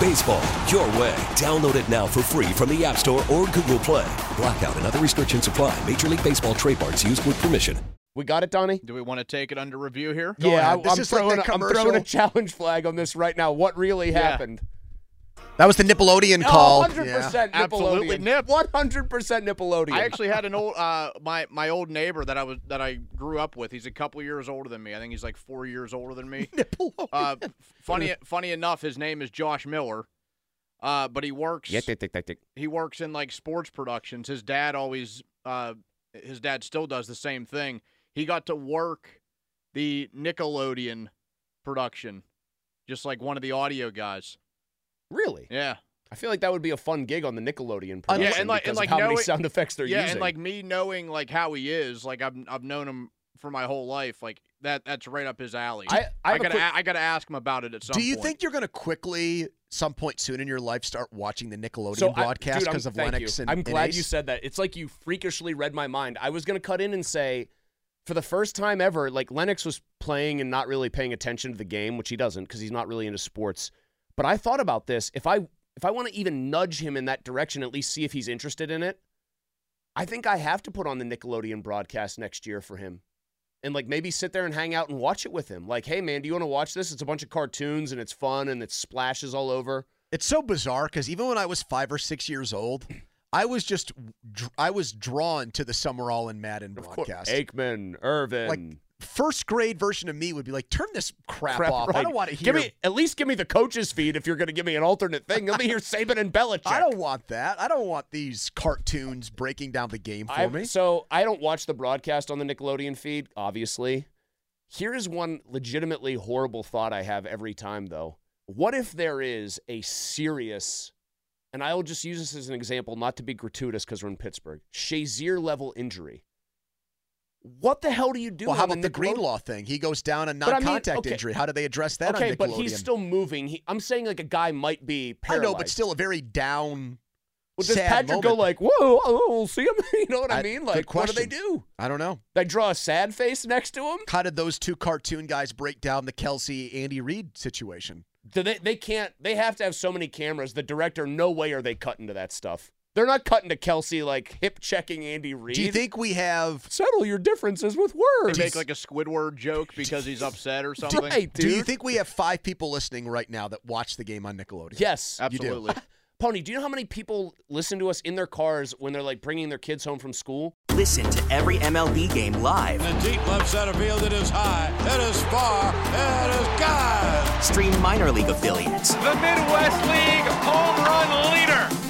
Baseball, your way. Download it now for free from the App Store or Google Play. Blackout and other restrictions apply. Major League Baseball trademarks used with permission. We got it, Donnie? Do we want to take it under review here? yeah, ahead. I, This am is like throwing, the a- I'm throwing a challenge flag on this right now. What really Yeah. happened? That was the Nickelodeon call. 100% Absolutely Nickelodeon. nip. 100% Nickelodeon. I actually had an old uh my my old neighbor that I was that I grew up with. He's a couple years older than me. I think he's like 4 years older than me. Uh funny funny enough his name is Josh Miller. Uh but he works Yeah, tick, tick, tick, tick. he works in like sports productions. His dad always uh his dad still does the same thing. He got to work the Nickelodeon production just like one of the audio guys. Really? Yeah. I feel like that would be a fun gig on the Nickelodeon Yeah, and like- because and like of how many sound effects they're yeah, using. Yeah, and like me knowing like how he is, like I've I've known him for my whole life. Like that that's right up his alley. I- I have a gotta quick- a- I gotta ask him about it at some Do you point. think you're going to quickly, some point soon in your life, start watching the Nickelodeon So broadcast because of Lennox you. and I'm and glad Ace? you said that. It's like you freakishly read my mind. I was going to cut in and say, for the first time ever, like Lennox was playing and not really paying attention to the game, which he doesn't because he's not really into sports. But I thought about this. If I if I want to even nudge him in that direction, at least see if he's interested in it, I think I have to put on the Nickelodeon broadcast next year for him. And like maybe sit there and hang out and watch it with him. Like, hey man, do you want to watch this? It's a bunch of cartoons and it's fun and it splashes all over. It's so bizarre because even when I was five or six years old, I was just I was drawn to the Summerall and Madden Of course, broadcast. Aikman, Irvin. Like first grade version of me would be like, turn this crap, crap off. I don't want to hear. Give me at least give me the coach's feed if you're going to give me an alternate thing. Let me hear Saban and Belichick. I don't want that. I don't want these cartoons breaking down the game for I- me. So I don't watch the broadcast on the Nickelodeon feed, obviously. Here is one legitimately horrible thought I have every time, though. What if there is a serious, and I'll just use this as an example, not to be gratuitous because we're in Pittsburgh, Shazier level injury? What the hell do you do? well, how about the Greenlaw thing? He goes down a But I mean, non-contact okay. injury. How do they address that Okay, but he's still moving. He, I'm saying like a guy might be I know, but still a very down. Well, does Patrick go like, whoa, oh, we'll see him? you know what I, I- mean? Like, what do they do? I don't know. They draw a sad face next to him? How did those two cartoon guys break down the Kelce Andy Reid situation? Do they, they can't, they have to have so many cameras. The director, no way are they cutting to that stuff. They're not cutting to Kelce like hip checking Andy Reid. Do you think we have? Settle your differences with They words. make like a Squidward joke because he's upset or something? Right, Do you think we have five people listening right now that watch the game on Nickelodeon? Yes. Absolutely. Pony, do you know how many people listen to us in their cars when they're like bringing their kids home from school? Listen to every MLB game live. In the deep left center field, it is high, it is far, it is God. Stream minor league affiliates The Midwest League home run leader.